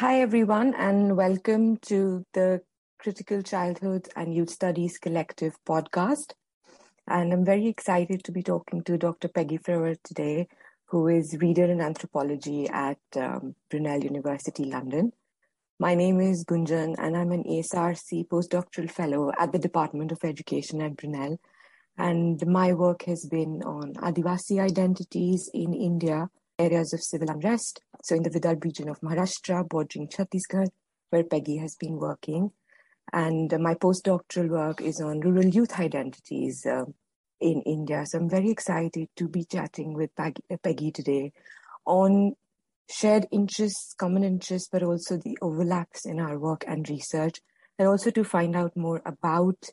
hi, everyone, and welcome to the Critical Childhood and Youth Studies Collective podcast. And I'm very excited to be talking to Dr. Peggy Froerer today, who is reader in anthropology at um, Brunel University, London. My name is Gunjan, and I'm an ESRC postdoctoral fellow at the Department of Education at Brunel. And my work has been on Adivasi identities in India, areas of civil unrest. So, in the Vidarbha region of Maharashtra, bordering Chhattisgarh, where Peggy has been working. And my postdoctoral work is on rural youth identities uh, in India. So, I'm very excited to be chatting with Peggy today on shared interests, common interests, but also the overlaps in our work and research, and also to find out more about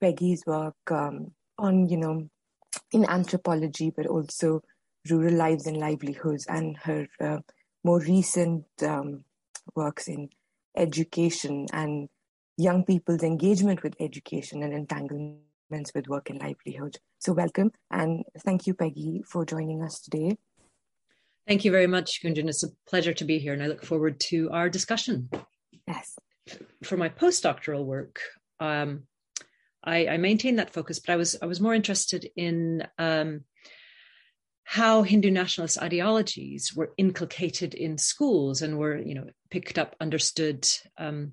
Peggy's work um, on, you know, in anthropology, but also rural lives and livelihoods, and her uh, more recent um, works in education and young people's engagement with education and entanglements with work and livelihood. So, welcome and thank you, Peggy, for joining us today. Thank you very much, Gunjan. It's a pleasure to be here, and I look forward to our discussion. Yes. For my postdoctoral work, um, I, I maintained that focus, but I was I was more interested in um, how Hindu nationalist ideologies were inculcated in schools and were, you know, picked up, understood um,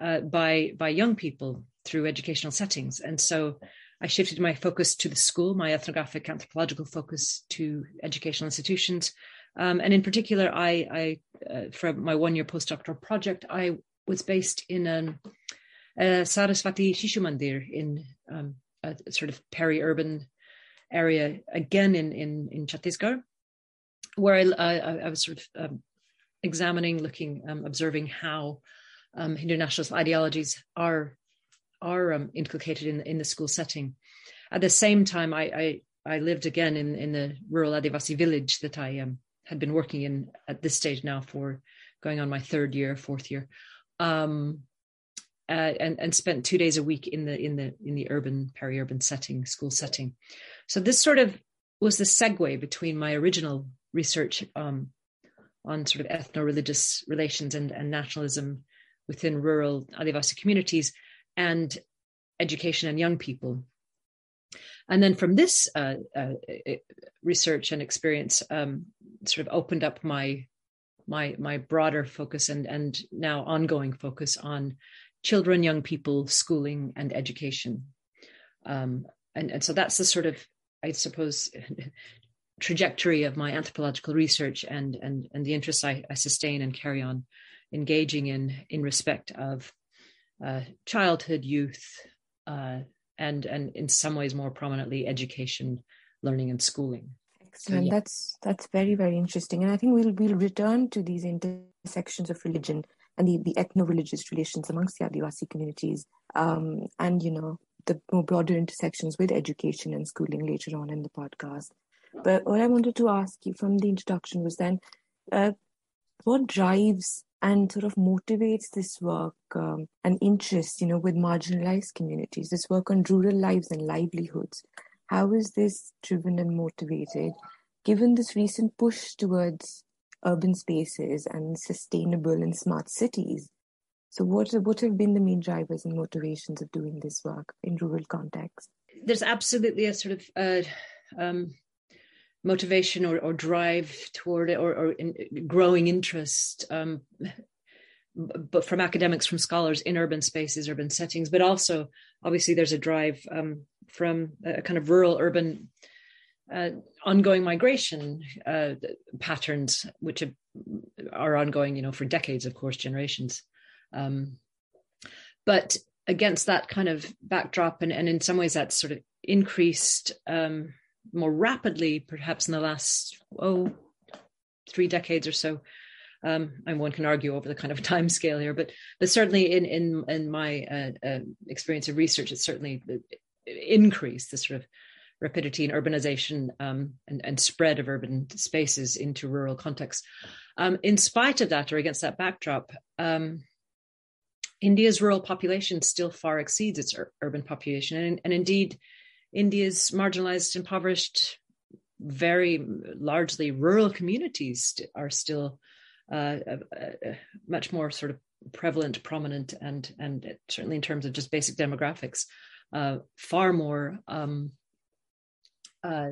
uh, by by young people through educational settings. And so I shifted my focus to the school, my ethnographic anthropological focus to educational institutions. Um, and in particular, I, I uh, for my one year postdoctoral project, I was based in um, a Saraswati Shishu Mandir in um, a sort of peri urban area, again in, in, in Chhattisgarh, where I, I, I was sort of um, examining, looking, um, observing how um, Hindu nationalist ideologies are are um, inculcated in in the school setting. At the same time, I I, I lived again in in the rural Adivasi village that I um, had been working in at this stage now for going on my third year, fourth year, um, uh, and and spent two days a week in the in the in the urban peri-urban setting, school setting. So this sort of was the segue between my original research um, on sort of ethno-religious relations and, and nationalism within rural Adivasi communities and education and young people. And then from this uh, uh, research and experience, um, sort of opened up my my my broader focus and and now ongoing focus on children, young people, schooling, and education. Um, and and so that's the sort of I suppose trajectory of my anthropological research and and and the interests I, I sustain and carry on engaging in in respect of uh, childhood, youth, uh, and and in some ways more prominently education, learning, and schooling. Excellent. So, yeah. That's that's very very interesting, and I think we'll we'll return to these intersections of religion and the, the ethno-religious relations amongst the Adivasi communities, um, and you know the more broader intersections with education and schooling later on in the podcast. But what I wanted to ask you from the introduction was then, uh, what drives and sort of motivates this work um, and interest, you know, with marginalized communities, this work on rural lives and livelihoods. How is this driven and motivated, given this recent push towards urban spaces and sustainable and smart cities? So, what what have been the main drivers and motivations of doing this work in rural context? There's absolutely a sort of uh, um, motivation or, or drive toward it, or, or in, growing interest, um, but from academics, from scholars in urban spaces, urban settings, but also obviously there's a drive um, from a kind of rural urban. Uh, ongoing migration uh, patterns, which are ongoing, you know, for decades, of course, generations. Um, but against that kind of backdrop, and, and in some ways that's sort of increased um, more rapidly, perhaps in the last, oh, three decades or so. Um, and one can argue over the kind of time scale here, but but certainly in in in my uh, uh, experience of research, it's certainly increased the sort of rapidity in urbanization um, and, and, spread of urban spaces into rural contexts. Um, in spite of that, or against that backdrop, um, India's rural population still far exceeds its ur- urban population. And, and, indeed, India's marginalized, impoverished, very largely rural communities are still uh, much more sort of prevalent, prominent, and and certainly in terms of just basic demographics, uh, far more um, uh,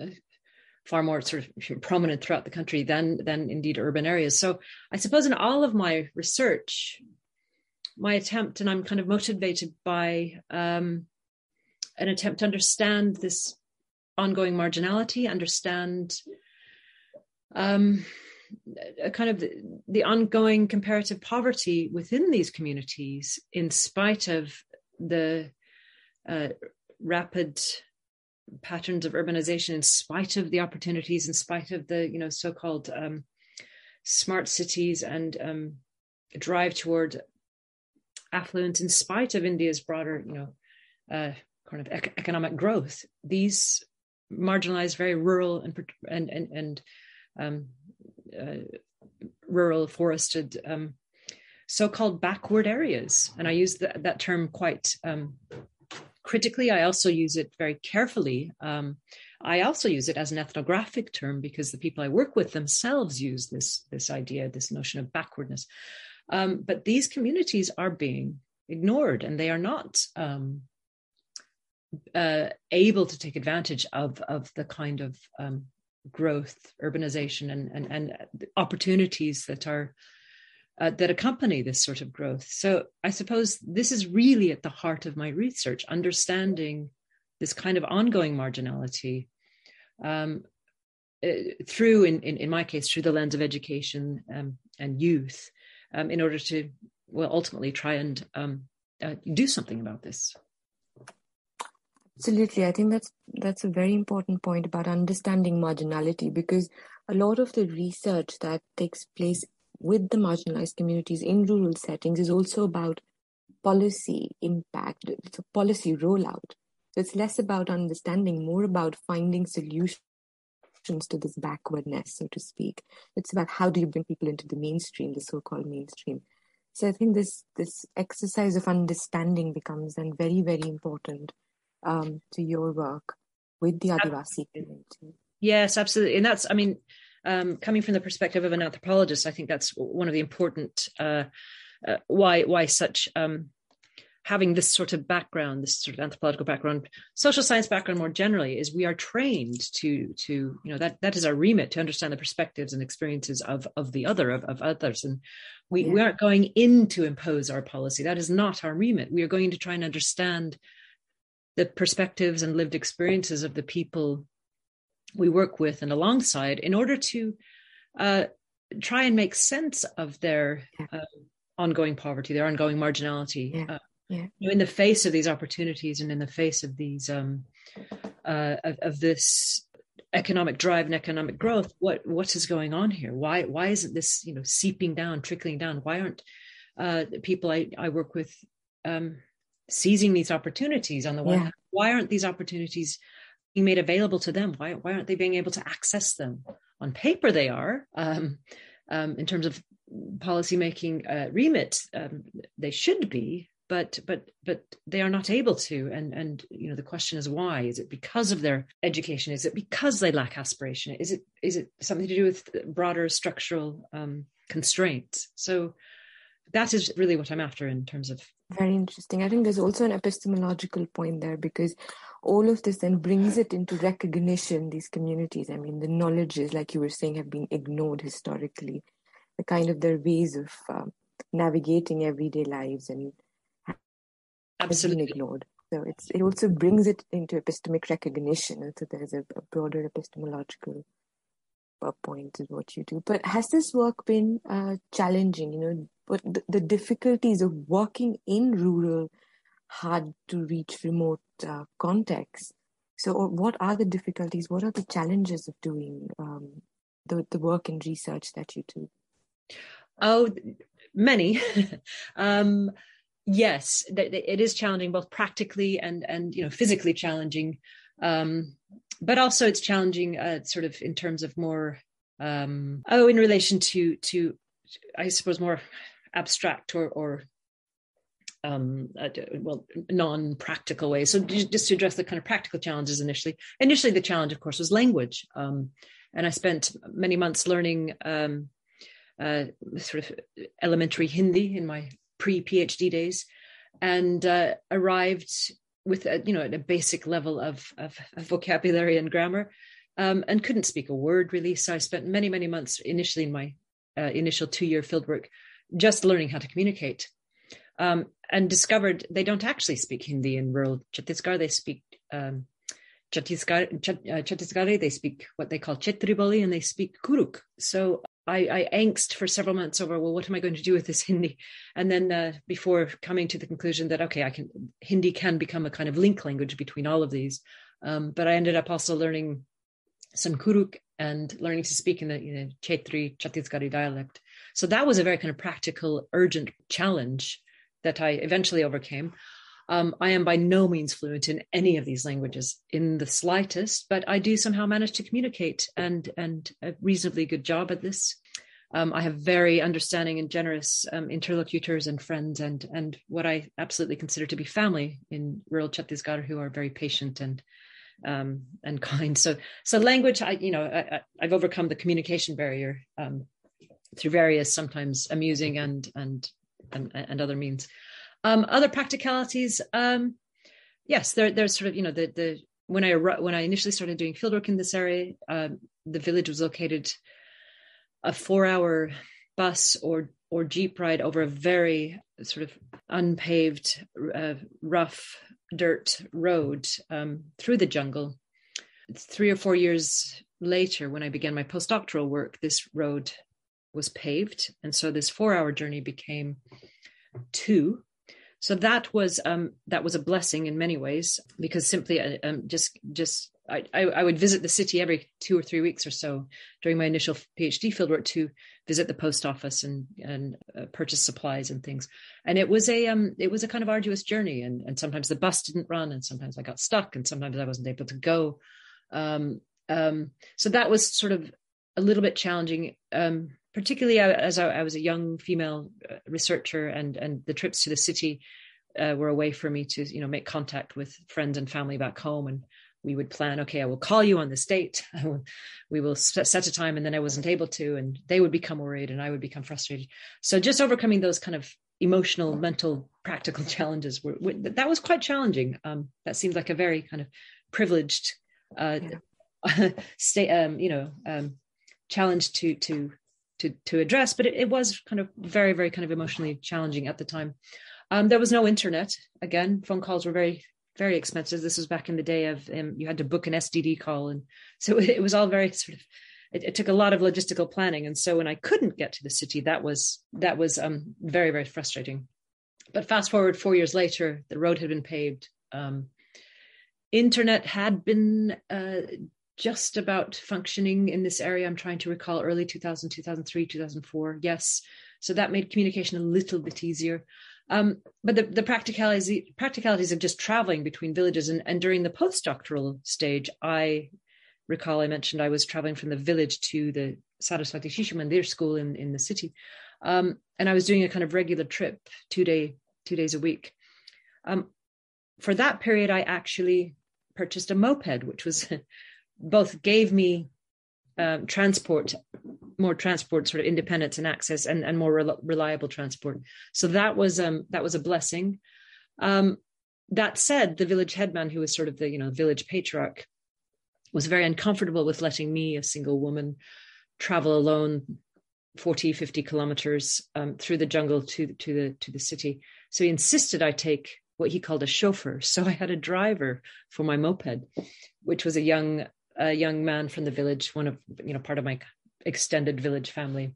uh, far more sort of prominent throughout the country than than indeed urban areas. So I suppose in all of my research, my attempt, and I'm kind of motivated by um, an attempt to understand this ongoing marginality, understand um, a kind of the, the, ongoing comparative poverty within these communities, in spite of the uh, rapid patterns of urbanization, in spite of the opportunities, in spite of the you know so-called um, smart cities and um, drive toward affluence, in spite of India's broader you know uh, kind of ec- economic growth, these marginalized, very rural and and and, and um, uh, rural forested um, so-called backward areas, and I use the, that term quite um, critically. I also use it very carefully. Um, I also use it as an ethnographic term because the people I work with themselves use this this idea, this notion of backwardness. Um, but these communities are being ignored, and they are not um, uh, able to take advantage of of the kind of um, growth, urbanization, and and, and opportunities that are uh, that accompany this sort of growth. So I suppose this is really at the heart of my research, understanding this kind of ongoing marginality um, uh, through, in, in, in my case, through the lens of education um, and youth, um, in order to, well, ultimately try and um, uh, do something about this. Absolutely. I think that's that's a very important point about understanding marginality because a lot of the research that takes place with the marginalized communities in rural settings is also about policy impact, it's a policy rollout. So it's less about understanding, more about finding solutions to this backwardness, so to speak. It's about how do you bring people into the mainstream, the so-called mainstream. So I think this this exercise of understanding becomes then very, very important um, to your work with the Adivasi community. Yes, absolutely. And that's, I mean, um, coming from the perspective of an anthropologist, I think that's one of the important uh, uh, why why such um, having this sort of background, this sort of anthropological background, social science background more generally, is we are trained to to you know that that is our remit to understand the perspectives and experiences of of the other of, of others, and we yeah. we aren't going in to impose our policy. That is not our remit. We are going to try and understand the perspectives and lived experiences of the people we work with and alongside in order to uh, try and make sense of their uh, ongoing poverty, their ongoing marginality. Yeah. Uh, yeah. in the face of these opportunities and in the face of these um, uh, of, of, this economic drive and economic growth, what what is going on here? Why why isn't this you know seeping down, trickling down? Why aren't uh, people I, I work with um, seizing these opportunities on the one yeah. hand? Why aren't these opportunities being made available to them? Why, why aren't they being able to access them? On paper, they are. Um, um, in terms of policymaking uh, remit, um, they should be, but but but they are not able to. And and you know the question is why? Is it because of their education? Is it because they lack aspiration? Is it is it something to do with broader structural um, constraints? So that is really what I'm after in terms of. Very interesting. I think there's also an epistemological point there because all of this then brings it into recognition, these communities. I mean, the knowledges, like you were saying, have been ignored historically. The kind of their ways of um, navigating everyday lives and absolutely ignored. So it's it also brings it into epistemic recognition. So there's a, a broader epistemological point in what you do. But has this work been uh, challenging? You know, but the, the, difficulties of working in rural, hard to reach remote uh, contexts. So, what are the difficulties? What are the challenges of doing um, the the work and research that you do? Oh, many. um, yes, it is challenging, both practically and and you know physically challenging. Um, but also it's challenging uh, sort of in terms of more um, oh in relation to to i suppose more abstract or or um, uh, well non-practical ways. So just to address the kind of practical challenges initially. Initially the challenge of course was language um, and i spent many months learning um, uh, sort of elementary Hindi in my pre PhD days, and uh, arrived with a, you know a basic level of, of, of vocabulary and grammar, um, and couldn't speak a word really. So I spent many many months initially in my uh, initial two year fieldwork just learning how to communicate. Um, and discovered they don't actually speak Hindi in rural Chhattisgarh. They speak um, Chhattisgarh, uh, Chhattisgarh, they speak what they call Chetriboli and they speak Kurukh. So I, I angst for several months over, well, what am I going to do with this Hindi? And then uh, before coming to the conclusion that, okay, I can, Hindi can become a kind of link language between all of these. Um, but I ended up also learning some Kurukh and learning to speak in the you know, Chetri, Chhattisgarhi dialect. So that was a very kind of practical, urgent challenge that I eventually overcame. Um, I am by no means fluent in any of these languages in the slightest, but I do somehow manage to communicate and and a reasonably good job at this. Um, I have very understanding and generous um, interlocutors and friends, and and what I absolutely consider to be family in rural Chhattisgarh, who are very patient and um, and kind. So so language, I you know I, have overcome the communication barrier um, through various sometimes amusing and and and, and other means. Um, other practicalities, um, yes, there, there's sort of you know the the when I when I initially started doing fieldwork in this area, um, the village was located a four-hour bus or or jeep ride over a very sort of unpaved, uh, rough dirt road um, through the jungle. Three or four years later, when I began my postdoctoral work, this road was paved, and so this four-hour journey became two so that was um, that was a blessing in many ways because simply uh, um, just just I, I, would visit the city every two or three weeks or so during my initial PhD fieldwork to visit the post office and and uh, purchase supplies and things. And it was a um it was a kind of arduous journey. And and sometimes the bus didn't run, and sometimes I got stuck, and sometimes I wasn't able to go. Um, um, so that was sort of a little bit challenging. Um, particularly as I, I, was a young female uh, researcher and and the trips to the city uh, were a way for me to you know make contact with friends and family back home. And we would plan okay i will call you on this date. We will set a time. And then i wasn't able to. And they would become worried and i would become frustrated. So just overcoming those kind of emotional mental practical challenges were, were that was quite challenging. Um, that seemed like a very kind of privileged uh, yeah. state um, you know um, challenge to to to to address, but it, it, was kind of very, very kind of emotionally challenging at the time. Um, there was no internet. Again, phone calls were very, very expensive. This was back in the day of um, you had to book an STD call, and so it, it was all very sort of. It, it, took a lot of logistical planning, and so when I couldn't get to the city, that was that was um, very, very frustrating. But fast forward four years later, the road had been paved. Um, internet had been uh, just about functioning in this area. I'm trying to recall early 2000, 2003, 2004. Yes. So that made communication a little bit easier. Um, but the, the practicalities, practicalities of just traveling between villages and, and during the postdoctoral stage, I recall I mentioned I was traveling from the village to the Saraswati Shishu Mandir school in, in the city. Um, and I was doing a kind of regular trip, two day, two days a week. Um, for that period, I actually purchased a moped, which was both gave me um, transport, more transport, sort of independence and access, and, and more re- reliable transport. So that was um, that was a blessing. Um, that said, the village headman, who was sort of the you know village patriarch, was very uncomfortable with letting me, a single woman, travel alone 40 50 kilometers um, through the jungle to to the to the city so he insisted i take what he called a chauffeur so i had a driver for my moped which was a young a young man from the village, one of you know part of my extended village family.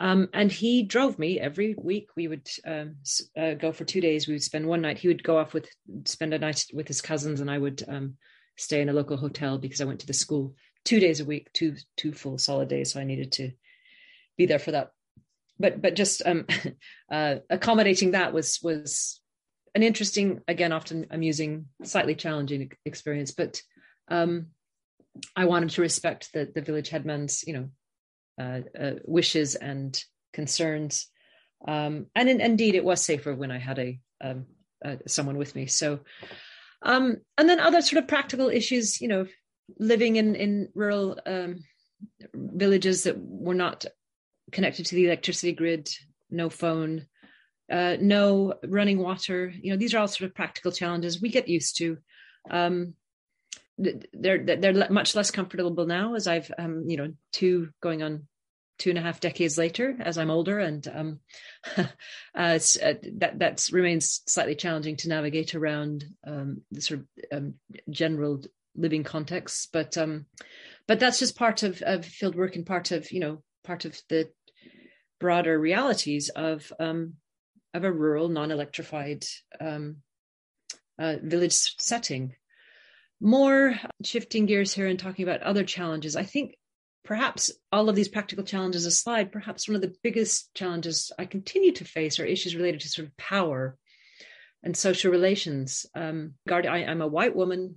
Um, and he drove me every week. We would um, uh, go for two days. We would spend one night. He would go off with spend a night with his cousins, and I would um, stay in a local hotel because I went to the school two days a week, two two full solid days. So I needed to be there for that. But but just um, uh, accommodating that was was an interesting, again, often amusing, slightly challenging experience. But um, I wanted to respect the the village headman's you know uh, uh, wishes and concerns, um, and in, indeed it was safer when I had a, um, uh, someone with me. So, um, and then other sort of practical issues, you know, living in in rural um, villages that were not connected to the electricity grid, no phone, uh, no running water. You know, these are all sort of practical challenges we get used to. Um, they're they're much less comfortable now as I've um, you know two going on two and a half decades later as I'm older and um, uh, uh, that that remains slightly challenging to navigate around um, the sort of um, general living context. But um, but that's just part of, of field work and part of you know part of the broader realities of um, of a rural non-electrified uh, village setting more shifting gears here and talking about other challenges, I think perhaps all of these practical challenges aside, perhaps one of the biggest challenges I continue to face are issues related to sort of power and social relations. Um, I, I'm a white woman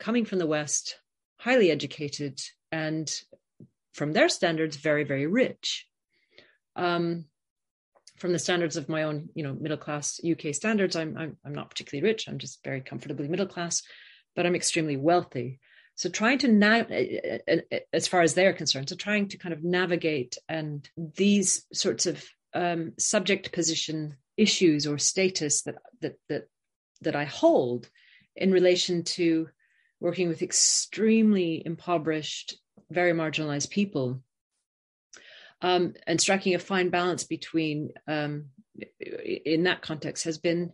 coming from the West, highly educated, and from their standards, very, very rich. Um, from the standards of my own, you know, middle class UK standards, I'm, I'm I'm not particularly rich. I'm just very comfortably middle class but I'm extremely wealthy. So trying to now, as far as they're concerned, so trying to kind of navigate and these sorts of um, subject position issues or status that that that that I hold in relation to working with extremely impoverished, very marginalized people, um, and striking a fine balance between um, in that context has been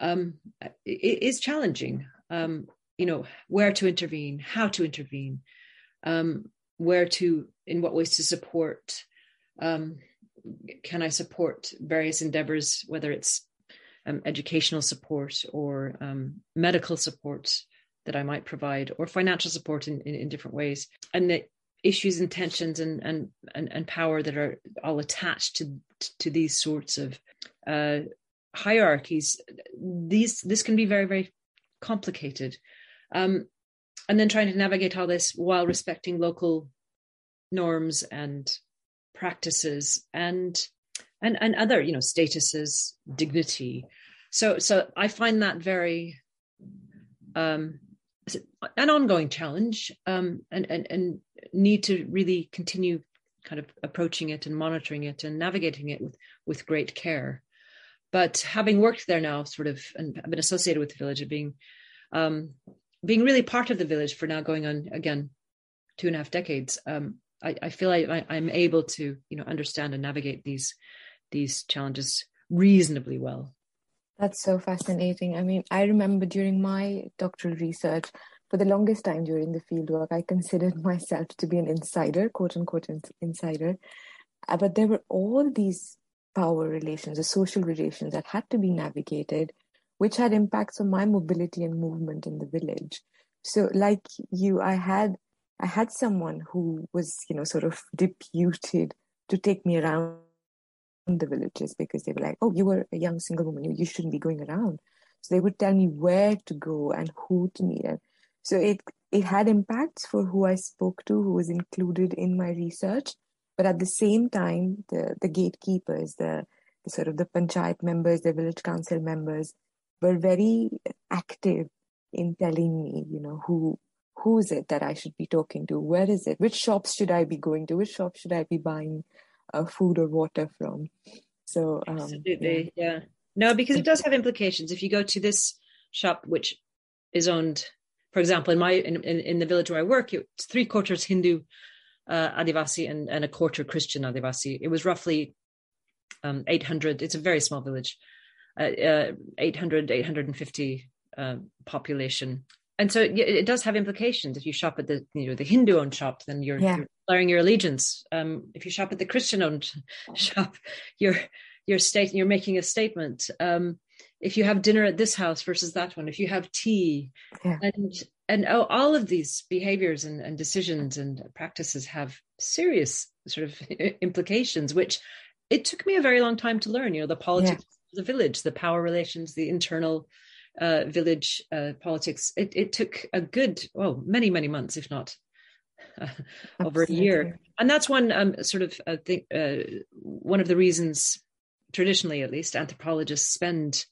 um, is challenging. Um, you know where to intervene how to intervene um, where to in what ways to support um, can i support various endeavors whether it's um, educational support or um, medical support that i might provide or financial support in, in, in different ways. And the issues and tensions and, and and and power that are all attached to to these sorts of uh, hierarchies these this can be very very complicated um, and then trying to navigate all this while respecting local norms and practices and and and other you know statuses dignity. So so i find that very um an ongoing challenge um and and and need to really continue kind of approaching it and monitoring it and navigating it with with great care. But having worked there now sort of and been associated with the village of being um being really part of the village for now going on again two and a half decades um, I, I, feel I, i'm able to you know understand and navigate these these challenges reasonably well. That's so fascinating. I mean i remember during my doctoral research for the longest time during the fieldwork i considered myself to be an insider quote unquote insider. Uh, but there were all these power relations the social relations that had to be navigated which had impacts on my mobility and movement in the village. So, like you, I had I had someone who was, you know, sort of deputed to take me around the villages because they were like, "Oh, you were a young single woman. You, you shouldn't be going around." So they would tell me where to go and who to meet. So it it had impacts for who I spoke to, who was included in my research. But at the same time, the the gatekeepers, the, the sort of the panchayat members, the village council members, were very active in telling me, you know, who who is it that I should be talking to? Where is it? Which shops should I be going to? Which shops should I be buying uh, food or water from? So um, absolutely, yeah. yeah. No, because it does have implications. If you go to this shop, which is owned, for example, in my in, in, in the village where I work, it's three quarters Hindu uh, Adivasi and, and a quarter Christian Adivasi. It was roughly um, 800. It's a very small village. Uh, uh, 800, 850 uh, population. And so it, it, does have implications. If you shop at the you know the Hindu owned shop, then you're, yeah. you're declaring your allegiance. Um, if you shop at the Christian owned shop, you're you're state you're making a statement. Um, if you have dinner at this house versus that one, if you have tea, yeah. and and oh, all of these behaviors and, and decisions and practices have serious sort of implications, which it took me a very long time to learn. You know, the politics yeah the village, the power relations, the internal uh, village uh, politics. It, it, took a good, well, many, many months, if not uh, over a year. And that's one um, sort of, I think, uh, one of the reasons, traditionally at least, anthropologists spend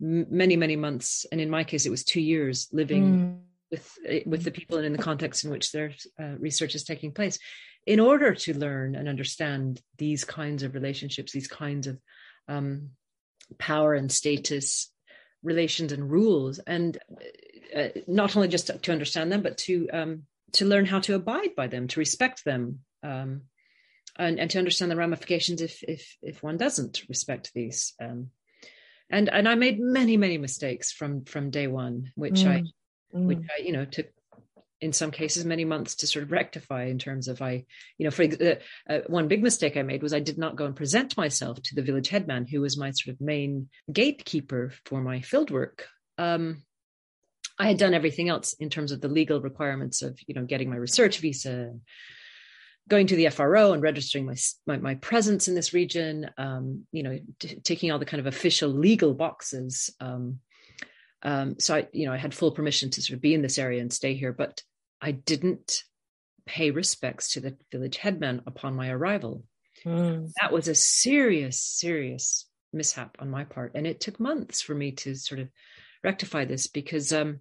m- many, many months, and in my case, it was two years living. Mm. with uh, with the people and in the context in which their uh, research is taking place in order to learn and understand these kinds of relationships these kinds of um, power and status relations and rules and uh, not only just to understand them but to um, to learn how to abide by them to respect them um, and, and to understand the ramifications if if if one doesn't respect these um, and and I made many many mistakes from from day one, which mm. I mm. which I you know took in some cases many months to sort of rectify in terms of I you know for uh, uh, one big mistake I made was I did not go and present myself to the village headman who was my sort of main gatekeeper for my field work. Um, I had done everything else in terms of the legal requirements of you know getting my research visa going to the FRO and registering my my, my presence in this region, um, you know, t- taking all the kind of official legal boxes. Um, um, so I, you know, I had full permission to sort of be in this area and stay here, but I didn't pay respects to the village headman upon my arrival. Mm. That was a serious, serious mishap on my part, and it took months for me to sort of rectify this because um,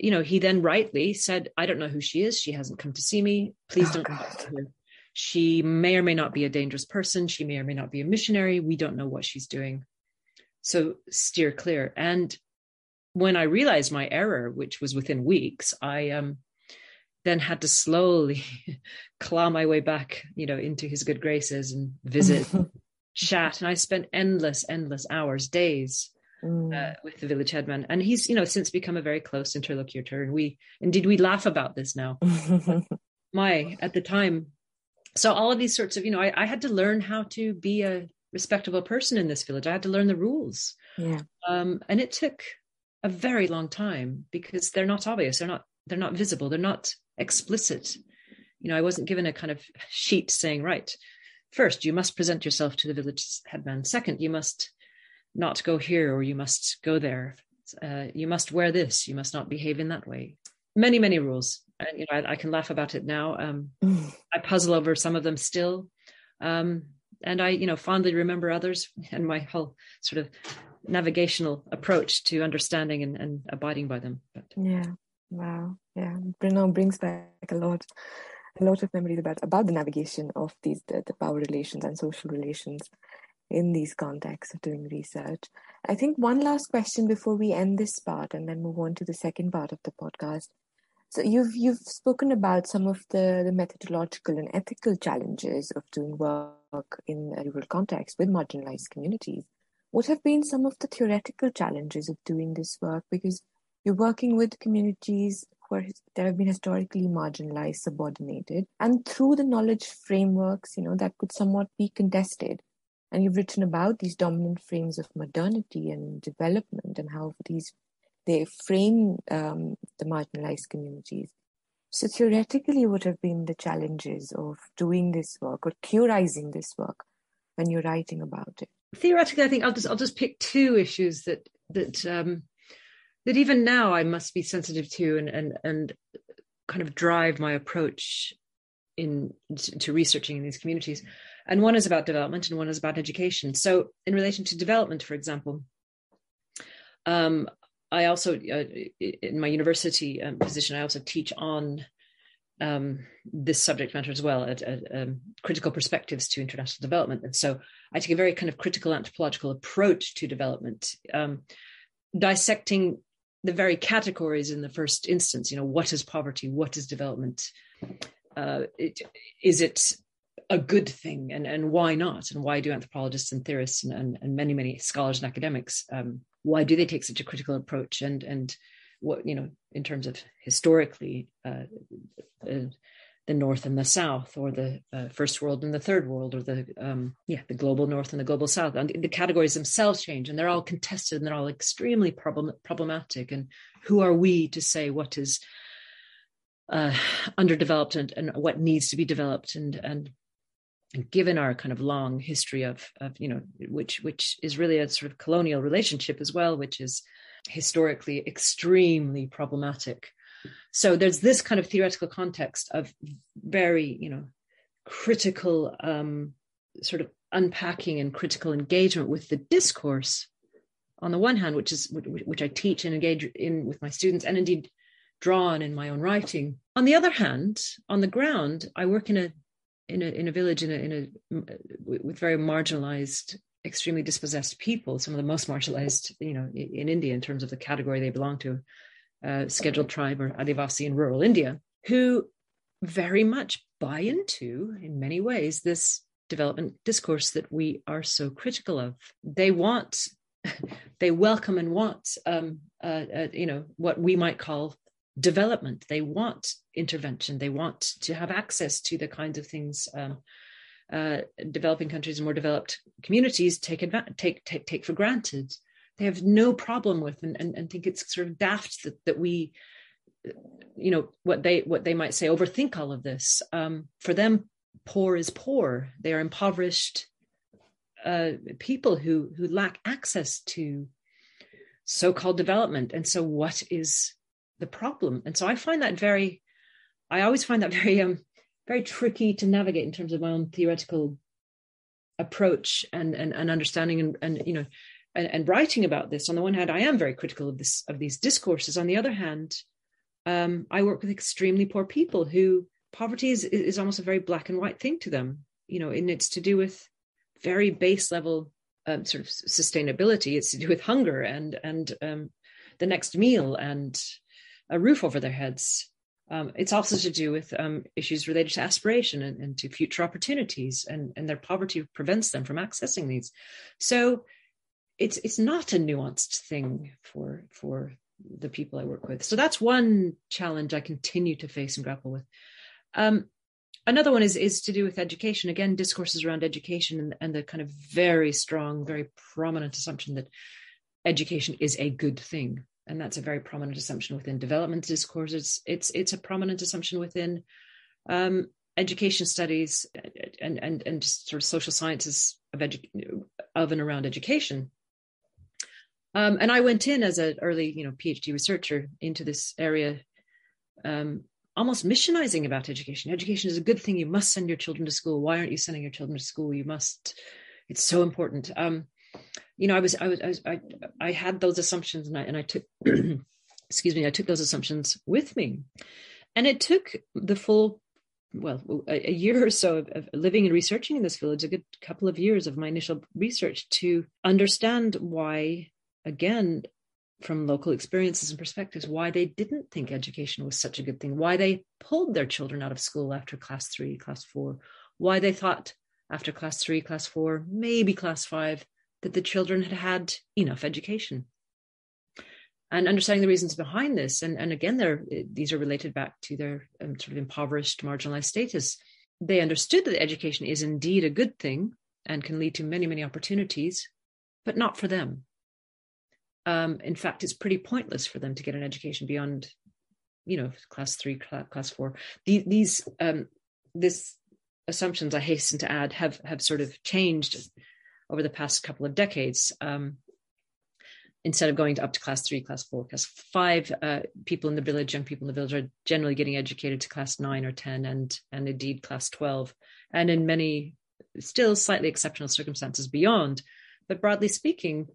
you know, he then rightly said, I don't know who she is. She hasn't come to see me. Please oh, don't her. She may or may not be a dangerous person. She may or may not be a missionary. We don't know what she's doing. So steer clear. And when I realized my error, which was within weeks, I um, then had to slowly claw my way back, you know, into his good graces and visit, chat. And I spent endless, endless hours, days mm. uh, with the village headman, and he's you know since become a very close interlocutor. And we indeed we laugh about this now. My at the time, so all of these sorts of you know I, I had to learn how to be a respectable person in this village. I had to learn the rules, yeah, um, and it took a very long time because they're not obvious. They're not they're not visible. They're not explicit. You know, I wasn't given a kind of sheet saying, right, first you must present yourself to the village headman. Second, you must not go here or you must go there. Uh, you must wear this. You must not behave in that way. Many, many rules. And, you know, I, I can laugh about it now. Um, I puzzle over some of them still. Um, and I, you know, fondly remember others and my whole sort of navigational approach to understanding and, and abiding by them. But, yeah. Wow. Yeah. Bruno brings back a lot a lot of memories about about the navigation of these the, the power relations and social relations in these contexts of doing research. I think one last question before we end this part and then move on to the second part of the podcast. So you've you've spoken about some of the, the methodological and ethical challenges of doing work in a rural context with marginalized communities. What have been some of the theoretical challenges of doing this work? Because you're working with communities who are, that have been historically marginalized, subordinated, and through the knowledge frameworks, you know, that could somewhat be contested and you've written about these dominant frames of modernity and development and how these they frame um, the marginalized communities. So theoretically, what have been the challenges of doing this work or theorizing this work when you're writing about it? Theoretically, I think I'll just I'll just pick two issues that that um, that even now I must be sensitive to and and and kind of drive my approach in to researching in these communities. And one is about development and one is about education. So in relation to development for example um, i also uh, in my university um, position i also teach on um, this subject matter as well at, at um, critical perspectives to international development and so i take a very kind of critical anthropological approach to development um, dissecting the very categories in the first instance you know what is poverty what is development uh, it, is it a good thing and, and why not? And why do anthropologists and theorists and, and, and many, many scholars and academics, um, why do they take such a critical approach? And, and what, you know, in terms of historically, uh, uh, the North and the South, or the uh, First World and the Third World, or the um, yeah the global North and the global South. And the categories themselves change, and they're all contested, and they're all extremely problem- problematic. And who are we to say what is uh, underdeveloped and, and what needs to be developed? And and given our kind of long history of, of you know which which is really a sort of colonial relationship as well which is historically extremely problematic so there's this kind of theoretical context of very you know critical um, sort of unpacking and critical engagement with the discourse on the one hand which is which i teach and engage in with my students and indeed drawn in my own writing. On the other hand, on the ground, I work in a in a in a village in a in a with very marginalized extremely dispossessed people some of the most marginalized you know in india in terms of the category they belong to uh, scheduled tribe or adivasi in rural india who very much buy into in many ways this development discourse that we are so critical of they want they welcome and want um, uh, uh, you know what we might call development. They want intervention. They want to have access to the kinds of things um, uh, developing countries and more developed communities take, adva- take take take for granted. They have no problem with, and, and, and think it's sort of daft that, that we, you know, what they what they might say overthink all of this. Um, for them, poor is poor. They are impoverished uh, people who who lack access to so-called development. And so, what is the problem. And so I find that very, I always find that very, um, very tricky to navigate in terms of my own theoretical approach and and, and understanding and, and you know and, and writing about this. On the one hand, I am very critical of this of these discourses. On the other hand, um, I work with extremely poor people who poverty is is almost a very black and white thing to them. You know, and it's to do with very base level um, sort of sustainability. It's to do with hunger and and um, the next meal and a roof over their heads. Um, it's also to do with um, issues related to aspiration and, and, to future opportunities, and, and their poverty prevents them from accessing these. So it's it's not a nuanced thing for for the people I work with. So that's one challenge I continue to face and grapple with. Um, another one is is to do with education. Again, discourses around education and, and the kind of very strong, very prominent assumption that education is a good thing and that's a very prominent assumption within development discourses. It's it's a prominent assumption within um, education studies and and and sort of social sciences of edu- of and around education. Um, and I went in as an early, you know, PhD researcher into this area, um, almost missionizing about education. Education is a good thing. You must send your children to school. Why aren't you sending your children to school? You must. It's so important. Um, you know, I was, I was, I, was, I, I had those assumptions, and I, and I took, excuse me, I took those assumptions with me, and it took the full, well, a, a year or so of, of, living and researching in this village, a good couple of years of my initial research to understand why, again, from local experiences and perspectives, why they didn't think education was such a good thing, why they pulled their children out of school after class three, class four, why they thought after class three, class four, maybe class five, that the children had had enough education. And understanding the reasons behind this and, and again these are related back to their um, sort of impoverished marginalized status. They understood that education is indeed a good thing and can lead to many many opportunities but not for them. Um, in fact it's pretty pointless for them to get an education beyond you know class three class four. The, these um, this assumptions i hasten to add have have sort of changed over the past couple of decades. Um, instead of going to up to class three, class four, class five, uh, people in the village, young people in the village, are generally getting educated to class nine or ten, and and indeed class twelve, and in many still slightly exceptional circumstances beyond. But broadly speaking,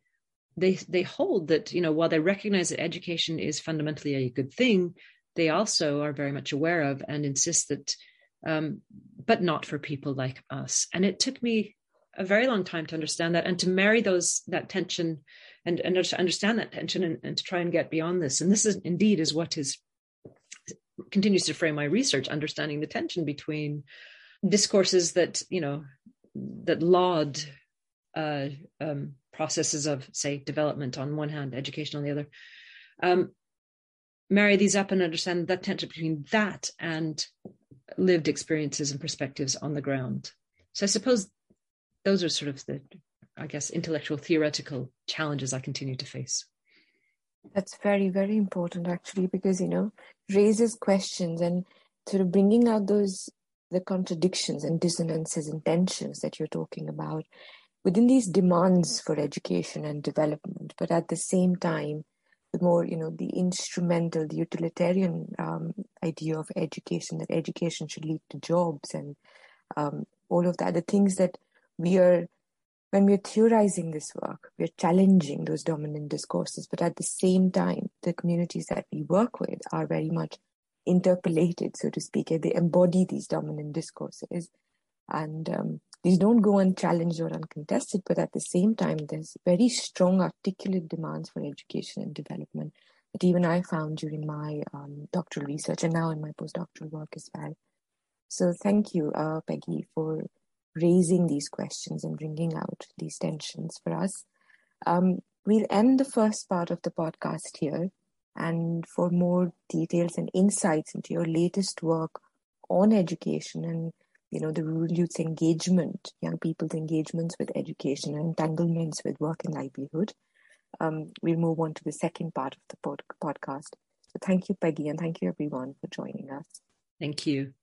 they they hold that you know while they recognize that education is fundamentally a good thing, they also are very much aware of and insist that, um, but not for people like us. And it took me a very long time to understand that and to marry those that tension and, and to understand that tension and, and to try and get beyond this. And this is indeed is what is continues to frame my research, understanding the tension between discourses that, you know, that laud uh, um, processes of, say, development on one hand, education on the other. Um, marry these up and understand that tension between that and lived experiences and perspectives on the ground. So I suppose those are sort of the, I guess, intellectual theoretical challenges I continue to face. That's very, very important actually, because, you know, raises questions and sort of bringing out those, the contradictions and dissonances and tensions that you're talking about within these demands for education and development, but at the same time, the more you know the instrumental the utilitarian um, idea of education that education should lead to jobs and um, all of that the things that we are when we're theorizing this work, we're challenging those dominant discourses, but at the same time, the communities that we work with are very much interpolated, so to speak. They embody these dominant discourses. And um, these don't go unchallenged or uncontested, but at the same time, there's very strong articulate demands for education and development that even I found during my um, doctoral research and now in my postdoctoral work as well. So thank you, uh, Peggy, for raising these questions and bringing out these tensions for us. Um, we'll end the first part of the podcast here. And for more details and insights into your latest work on education and you know the rural youth's engagement, young people's engagements with education and entanglements with work and livelihood, um, we'll move on to the second part of the pod- podcast. So thank you, Peggy, and thank you everyone for joining us. Thank you.